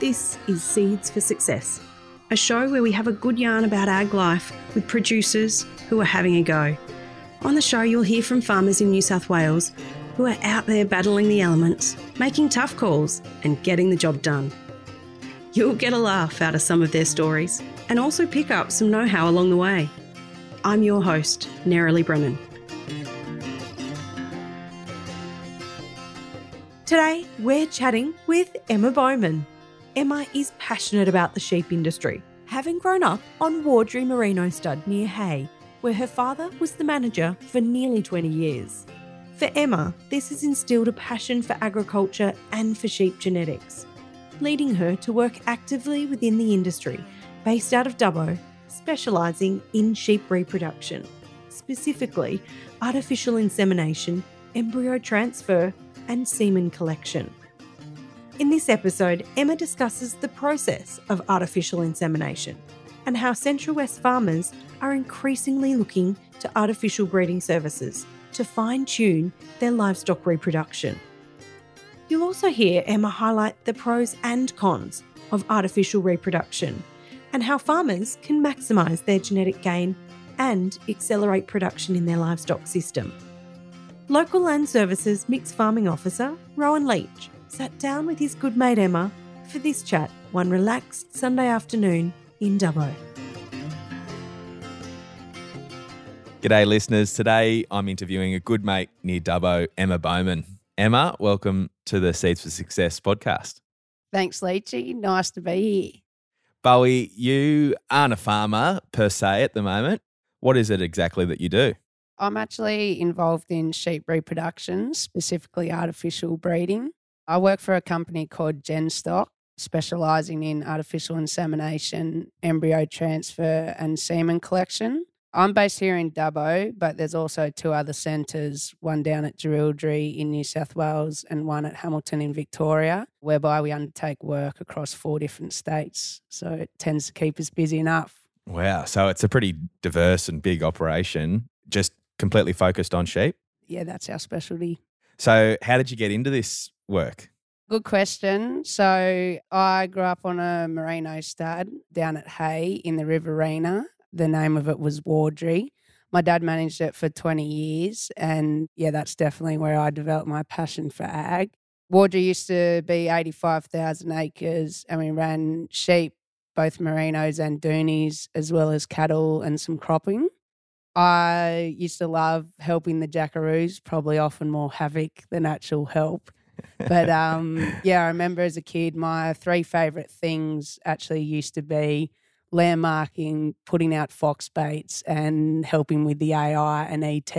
This is Seeds for Success, a show where we have a good yarn about ag life with producers who are having a go. On the show, you'll hear from farmers in New South Wales who are out there battling the elements, making tough calls, and getting the job done. You'll get a laugh out of some of their stories and also pick up some know how along the way. I'm your host, Nerily Brennan. Today, we're chatting with Emma Bowman. Emma is passionate about the sheep industry, having grown up on Uardry Merino Stud near Hay, where her father was the manager for nearly 20 years. For Emma, this has instilled a passion for agriculture and for sheep genetics, leading her to work actively within the industry, based out of Dubbo, specialising in sheep reproduction, specifically artificial insemination, embryo transfer, and semen collection. In this episode, Emma discusses the process of artificial insemination and how Central West farmers are increasingly looking to artificial breeding services to fine tune their livestock reproduction. You'll also hear Emma highlight the pros and cons of artificial reproduction and how farmers can maximise their genetic gain and accelerate production in their livestock system. Local Land Services Mixed Farming Officer Rohan Leach sat down with his good mate Emma for this chat one relaxed Sunday afternoon in Dubbo. G'day, listeners. Today I'm interviewing a good mate near Dubbo, Emma Bowman. Emma, welcome to the Seeds for Success podcast. Thanks, Leachy. Nice to be here. Bowie, you aren't a farmer per se at the moment. What is it exactly that you do? I'm actually involved in sheep reproduction, specifically artificial breeding. I work for a company called GenStock, specialising in artificial insemination, embryo transfer, and semen collection. I'm based here in Dubbo, but there's also two other centres, one down at Jerilderie in New South Wales and one at Hamilton in Victoria, whereby we undertake work across four different states. So it tends to keep us busy enough. Wow. So it's a pretty diverse and big operation, just completely focused on sheep. Yeah, that's our specialty. So, how did you get into this work? Good question. So I grew up on a merino stud down at Hay in the Riverina. The name of it was Uardry. My dad managed it for 20 years. And yeah, that's definitely where I developed my passion for ag. Uardry used to be 85,000 acres and we ran sheep, both merinos and Dohnes, as well as cattle and some cropping. I used to love helping the jackaroos, probably often more havoc than actual help. But um, yeah, I remember as a kid, my three favorite things actually used to be landmarking, putting out fox baits, and helping with the AI and ET.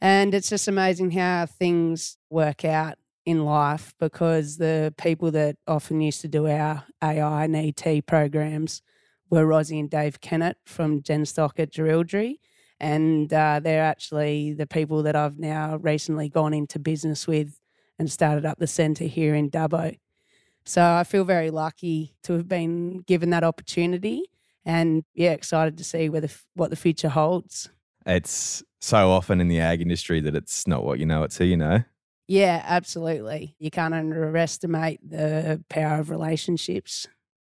And it's just amazing how things work out in life because the people that often used to do our AI and ET programs were Rosie and Dave Kennett from GenStock at Jerilderie. And uh, they're actually the people that I've now recently gone into business with and started up the centre here in Dubbo. So I feel very lucky to have been given that opportunity and yeah, excited to see where the, what the future holds. It's so often in the ag industry that it's not what you know it's who you know. Yeah, absolutely. You can't underestimate the power of relationships.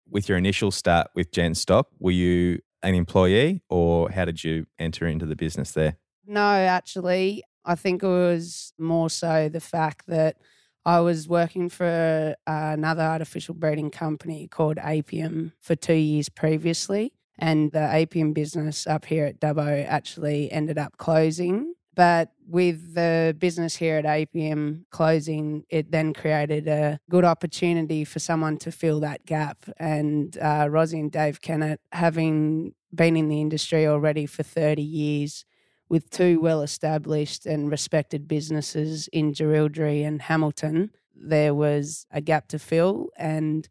With your initial start with GenStock, were you an employee or how did you enter into the business there? No, actually, I think it was more so the fact that I was working for another artificial breeding company called Apiam for two years previously. And the Apiam business up here at Dubbo actually ended up closing. But with the business here at Apiam closing, it then created a good opportunity for someone to fill that gap. And uh, Rosie and Dave Kennett, having been in the industry already for 30 years, with two well established and respected businesses in Jerilderie and Hamilton, there was a gap to fill. And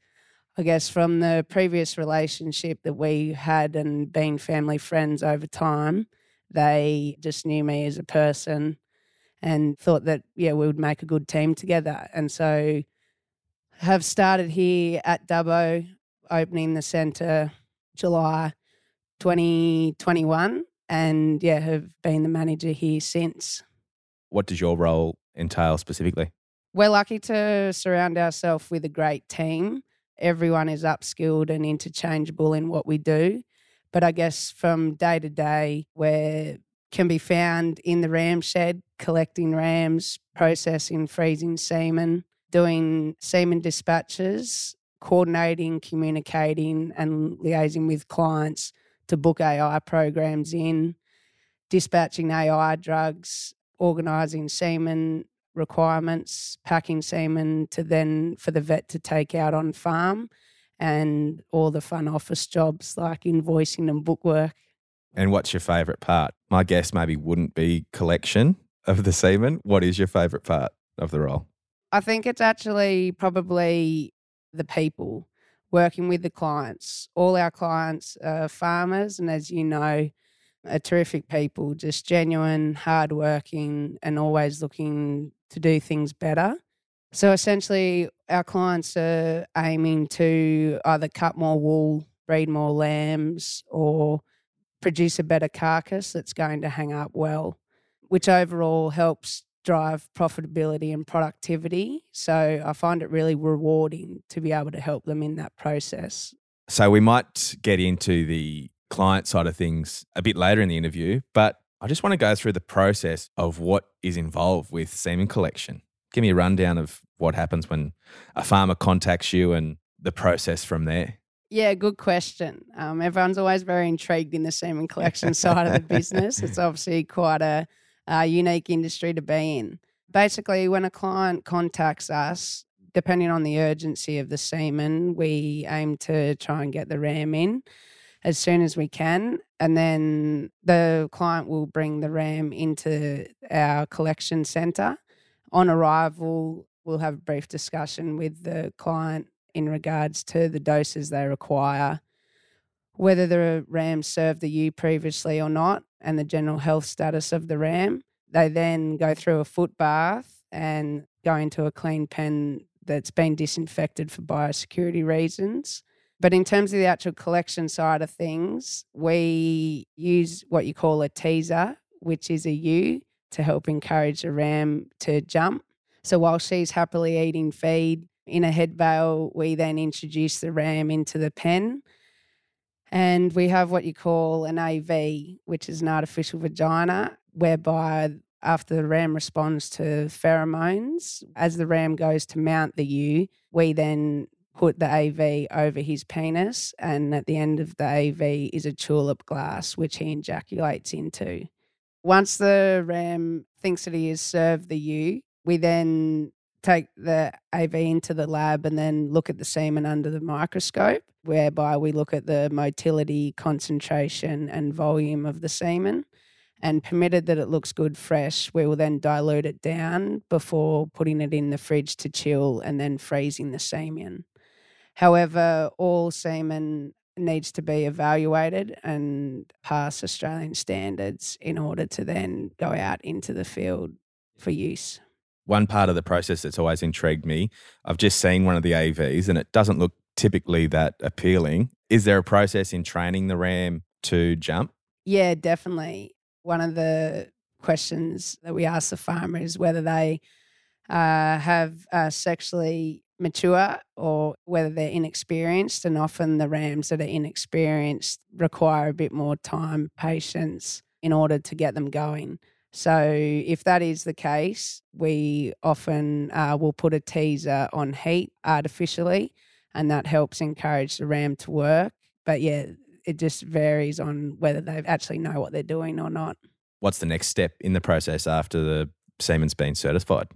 I guess from the previous relationship that we had and being family friends over time, they just knew me as a person and thought that, yeah, we would make a good team together. And so have started here at Dubbo, opening the centre July 2021 and yeah, have been the manager here since. What does your role entail specifically? We're lucky to surround ourselves with a great team. Everyone is upskilled and interchangeable in what we do. But I guess from day to day, where can be found in the ram shed, collecting rams, processing, freezing semen, doing semen dispatches, coordinating, communicating, and liaising with clients to book AI programs in, dispatching AI drugs, organising semen requirements, packing semen to then for the vet to take out on farm, and all the fun office jobs like invoicing and bookwork. And what's your favourite part? My guess maybe wouldn't be collection of the semen. What is your favourite part of the role? I think it's actually probably the people working with the clients. All our clients are farmers, and as you know, are terrific people, just genuine, hardworking, and always looking to do things better. So essentially, our clients are aiming to either cut more wool, breed more lambs, or produce a better carcass that's going to hang up well, which overall helps drive profitability and productivity. So I find it really rewarding to be able to help them in that process. So we might get into the client side of things a bit later in the interview, but I just want to go through the process of what is involved with semen collection. Give me a rundown of what happens when a farmer contacts you and the process from there. Yeah, good question. Um, everyone's always very intrigued in the semen collection side of the business. It's obviously quite a uh, unique industry to be in. Basically, when a client contacts us, depending on the urgency of the semen, we aim to try and get the ram in as soon as we can. And then the client will bring the ram into our collection centre. On arrival, we'll have a brief discussion with the client in regards to the doses they require, whether the ram served the ewe previously or not, and the general health status of the ram. They then go through a foot bath and go into a clean pen that's been disinfected for biosecurity reasons. But in terms of the actual collection side of things, we use what you call a teaser, which is a ewe to help encourage a ram to jump. So while she's happily eating feed in a head bale, we then introduce the ram into the pen and we have what you call an AV, which is an artificial vagina, whereby after the ram responds to pheromones, as the ram goes to mount the ewe, we then put the AV over his penis. And at the end of the AV is a tulip glass, which he ejaculates into. Once the ram thinks that he has served the ewe, we then take the AV into the lab and then look at the semen under the microscope, whereby we look at the motility, concentration, and volume of the semen. And permitted that it looks good fresh, we will then dilute it down before putting it in the fridge to chill and then freezing the semen. However, all semen needs to be evaluated and pass Australian standards in order to then go out into the field for use one part of the process that's always intrigued me. I've just seen one of the AVs and it doesn't look typically that appealing. Is there a process in training the ram to jump? Yeah, definitely. One of the questions that we ask the farmer is whether they uh, have uh, sexually mature or whether they're inexperienced. And often the rams that are inexperienced require a bit more time, patience in order to get them going. So if that is the case, we often uh, will put a teaser on heat artificially, and that helps encourage the ram to work. But yeah, it just varies on whether they actually know what they're doing or not. What's the next step in the process after the semen's been certified?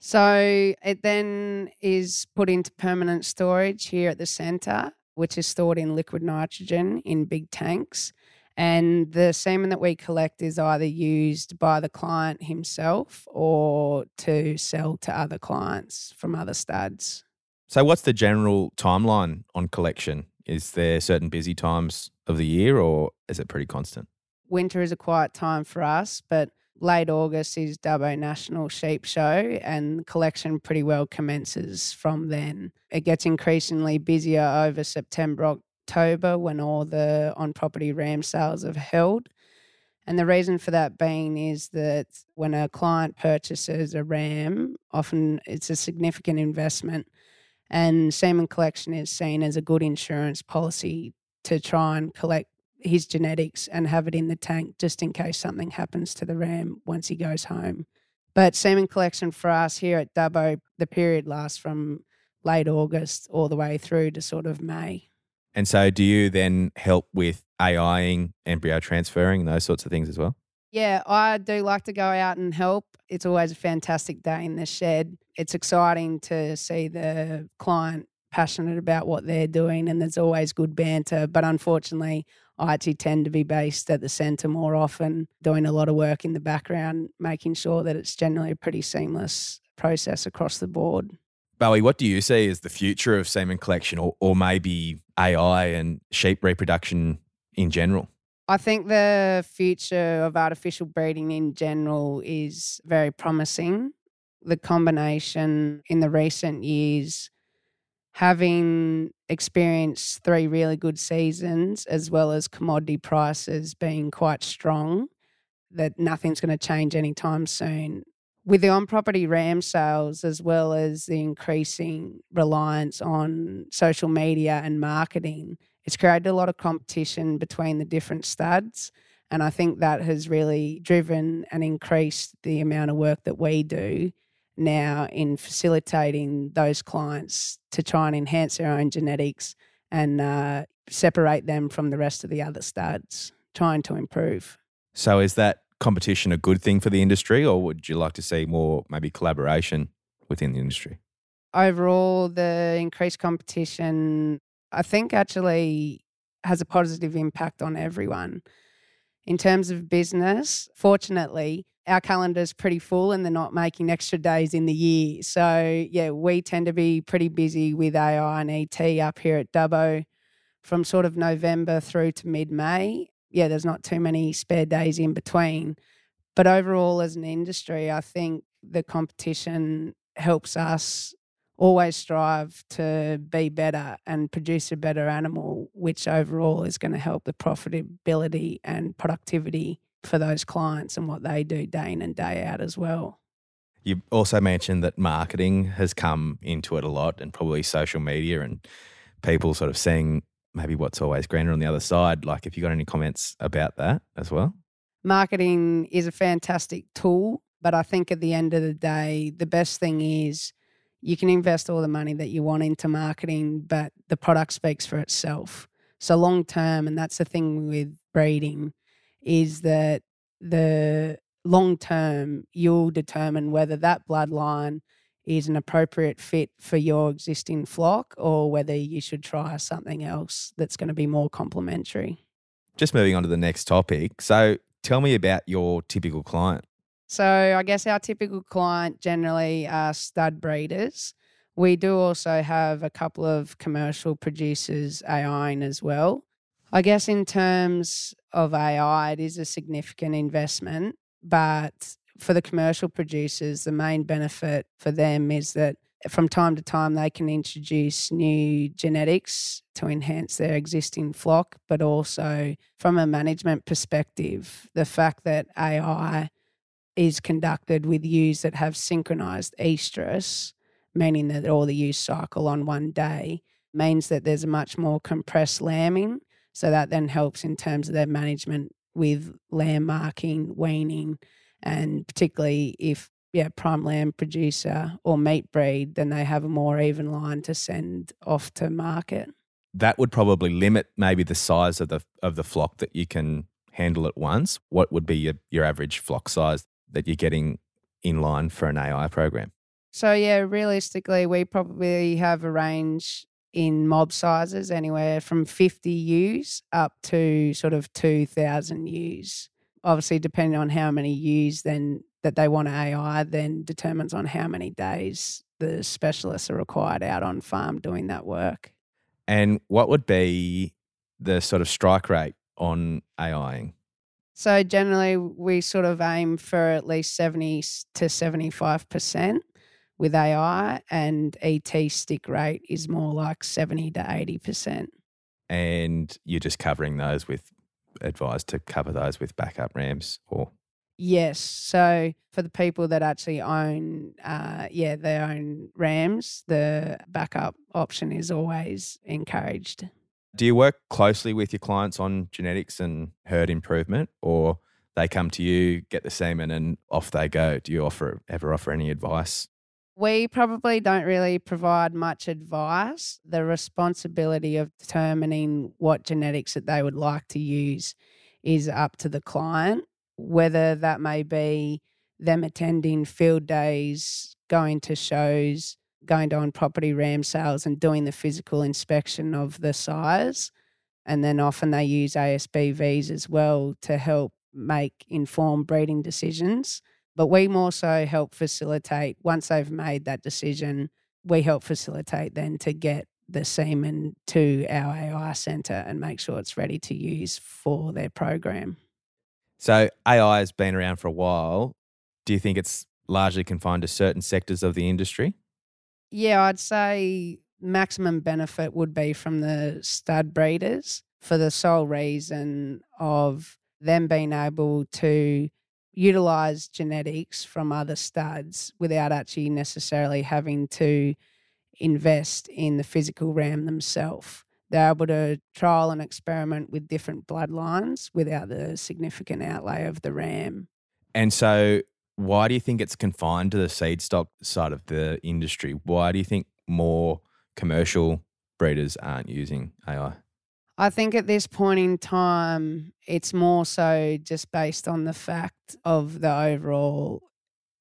So it then is put into permanent storage here at the centre, which is stored in liquid nitrogen in big tanks. And the semen that we collect is either used by the client himself or to sell to other clients from other studs. So, what's the general timeline on collection? Is there certain busy times of the year or is it pretty constant? Winter is a quiet time for us, but late August is Dubbo National Sheep Show and collection pretty well commences from then. It gets increasingly busier over September, October when all the on property ram sales have held. And the reason for that being is that when a client purchases a ram, often it's a significant investment. And semen collection is seen as a good insurance policy to try and collect his genetics and have it in the tank just in case something happens to the ram once he goes home. But semen collection for us here at Dubbo, the period lasts from late August all the way through to sort of May. And so, do you then help with AIing, embryo transferring, those sorts of things as well? Yeah, I do like to go out and help. It's always a fantastic day in the shed. It's exciting to see the client passionate about what they're doing, and there's always good banter. But unfortunately, I actually tend to be based at the centre more often, doing a lot of work in the background, making sure that it's generally a pretty seamless process across the board. Bowie, what do you see as the future of semen collection or, or maybe AI and sheep reproduction in general? I think the future of artificial breeding in general is very promising. The combination in the recent years, having experienced three really good seasons, as well as commodity prices being quite strong, that nothing's going to change anytime soon with the on property RAM sales, as well as the increasing reliance on social media and marketing, it's created a lot of competition between the different studs. And I think that has really driven and increased the amount of work that we do now in facilitating those clients to try and enhance their own genetics and uh, separate them from the rest of the other studs, trying to improve. So, is that competition a good thing for the industry, or would you like to see more maybe collaboration within the industry? Overall, the increased competition, I think, actually has a positive impact on everyone. In terms of business, fortunately, our calendar is pretty full and they're not making extra days in the year. So, yeah, we tend to be pretty busy with AI and ET up here at Dubbo from sort of November through to mid May yeah, there's not too many spare days in between. But overall, as an industry, I think the competition helps us always strive to be better and produce a better animal, which overall is going to help the profitability and productivity for those clients and what they do day in and day out as well. You also mentioned that marketing has come into it a lot and probably social media and people sort of seeing maybe what's always greener on the other side. Like, if you got any comments about that as well? Marketing is a fantastic tool, but I think at the end of the day, the best thing is you can invest all the money that you want into marketing, but the product speaks for itself. So, long term, and that's the thing with breeding, is that the long term, you'll determine whether that bloodline is an appropriate fit for your existing flock or whether you should try something else that's going to be more complementary. Just moving on to the next topic. So, tell me about your typical client. So, I guess our typical client generally are stud breeders. We do also have a couple of commercial producers AIing as well. I guess in terms of AI, it is a significant investment, but for the commercial producers, the main benefit for them is that from time to time they can introduce new genetics to enhance their existing flock, but also from a management perspective, the fact that AI is conducted with ewes that have synchronized estrus, meaning that all the ewes cycle on one day, means that there's a much more compressed lambing. So that then helps in terms of their management with lamb marking, weaning, and particularly if yeah prime lamb producer or meat breed, then they have a more even line to send off to market. That would probably limit maybe the size of the of the flock that you can handle at once. What would be your, your average flock size that you're getting in line for an AI program? So yeah, realistically, we probably have a range in mob sizes anywhere from 50 ewes up to sort of 2,000 ewes obviously depending on how many ewes then that they want to AI then determines on how many days the specialists are required out on farm doing that work. And what would be the sort of strike rate on AIing? So generally we sort of aim for at least 70 to 75% with AI and ET stick rate is more like 70 to 80%. And you're just covering those with advised to cover those with backup rams or Yes. So for the people that actually own, uh, yeah, their own RAMs, the backup option is always encouraged. Do you work closely with your clients on genetics and herd improvement, or they come to you, get the semen, and off they go? Do you offer ever offer any advice? We probably don't really provide much advice. The responsibility of determining what genetics that they would like to use is up to the client whether that may be them attending field days, going to shows, going to on property ram sales and doing the physical inspection of the sires. And then often they use ASBVs as well to help make informed breeding decisions. But we more so help facilitate, once they've made that decision, we help facilitate then to get the semen to our AI centre and make sure it's ready to use for their program. So AI has been around for a while. Do you think it's largely confined to certain sectors of the industry? Yeah, I'd say maximum benefit would be from the stud breeders for the sole reason of them being able to utilize genetics from other studs without actually necessarily having to invest in the physical ram themselves they're able to trial and experiment with different bloodlines without the significant outlay of the ram. And so, why do you think it's confined to the seed stock side of the industry? Why do you think more commercial breeders aren't using AI? I think at this point in time, it's more so just based on the fact of the overall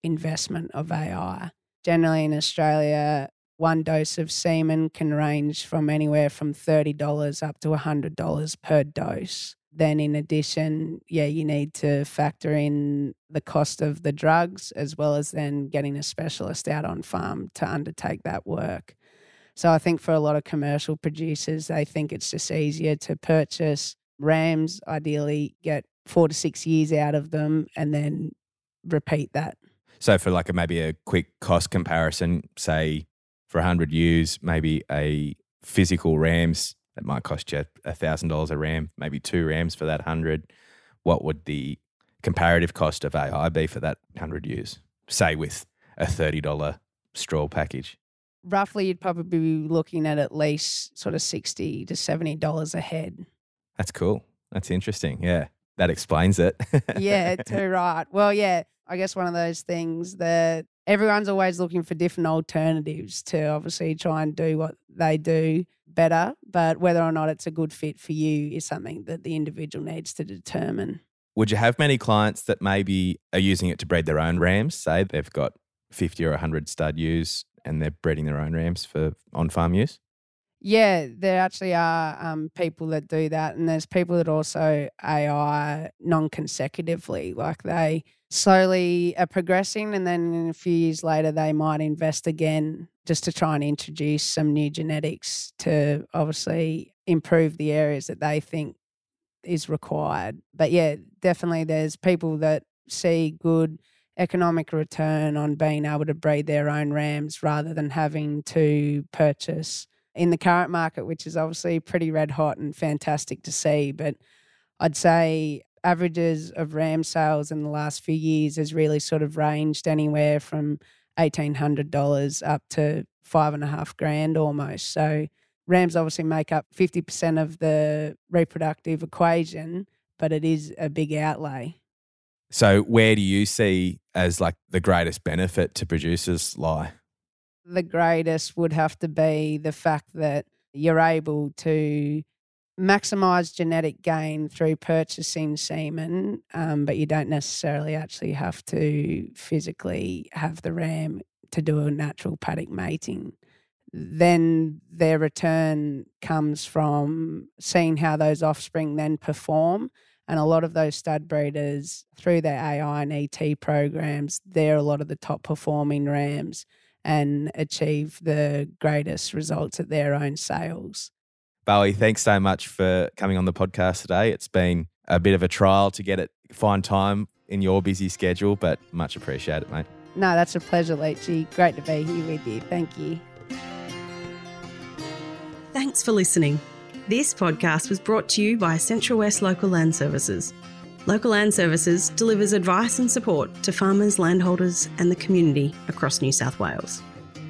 investment of AI. Generally in Australia, one dose of semen can range from anywhere from $30 up to $100 per dose. Then, in addition, yeah, you need to factor in the cost of the drugs as well as then getting a specialist out on farm to undertake that work. So, I think for a lot of commercial producers, they think it's just easier to purchase rams, ideally, get four to six years out of them, and then repeat that. So, for like a, maybe a quick cost comparison, say for 100 ewes, maybe a physical rams that might cost you $1,000 a ram, maybe two rams for that 100. What would the comparative cost of AI be for that 100 ewes, say with a $30 straw package? Roughly, you'd probably be looking at at least sort of 60 to $70 a head. That's cool. That's interesting. Yeah. That explains it. yeah, too right. Well, yeah, I guess one of those things that everyone's always looking for different alternatives to obviously try and do what they do better. But whether or not it's a good fit for you is something that the individual needs to determine. Would you have many clients that maybe are using it to breed their own rams? Say they've got 50 or 100 stud ewes and they're breeding their own rams for on farm use? Yeah, there actually are um, people that do that, and there's people that also AI non consecutively, like they slowly are progressing, and then a few years later they might invest again just to try and introduce some new genetics to obviously improve the areas that they think is required. But yeah, definitely there's people that see good economic return on being able to breed their own rams rather than having to purchase in the current market, which is obviously pretty red hot and fantastic to see. But I'd say averages of ram sales in the last few years has really sort of ranged anywhere from $1,800 up to five and a half grand almost. So rams obviously make up 50% of the reproductive equation, but it is a big outlay. So, where do you see as like the greatest benefit to producers lie? The greatest would have to be the fact that you're able to maximize genetic gain through purchasing semen, um, but you don't necessarily actually have to physically have the ram to do a natural paddock mating. Then their return comes from seeing how those offspring then perform. And a lot of those stud breeders, through their AI and ET programs, they're a lot of the top performing rams and achieve the greatest results at their own sales. Bowie, thanks so much for coming on the podcast today. It's been a bit of a trial to get it, find time in your busy schedule, but much appreciated, mate. No, that's a pleasure, Leachy. Great to be here with you. Thank you. Thanks for listening. This podcast was brought to you by Central West Local Land Services. Local Land Services delivers advice and support to farmers, landholders, and the community across New South Wales.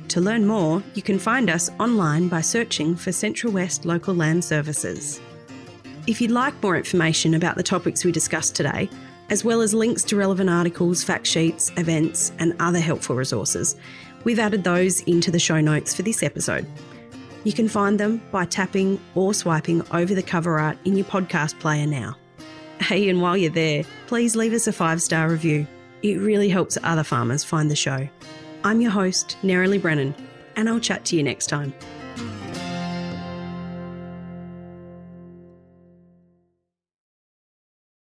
To learn more, you can find us online by searching for Central West Local Land Services. If you'd like more information about the topics we discussed today, as well as links to relevant articles, fact sheets, events, and other helpful resources, we've added those into the show notes for this episode. You can find them by tapping or swiping over the cover art in your podcast player now. Hey, and while you're there, please leave us a five star review. It really helps other farmers find the show. I'm your host, Nerily Brennan, and I'll chat to you next time.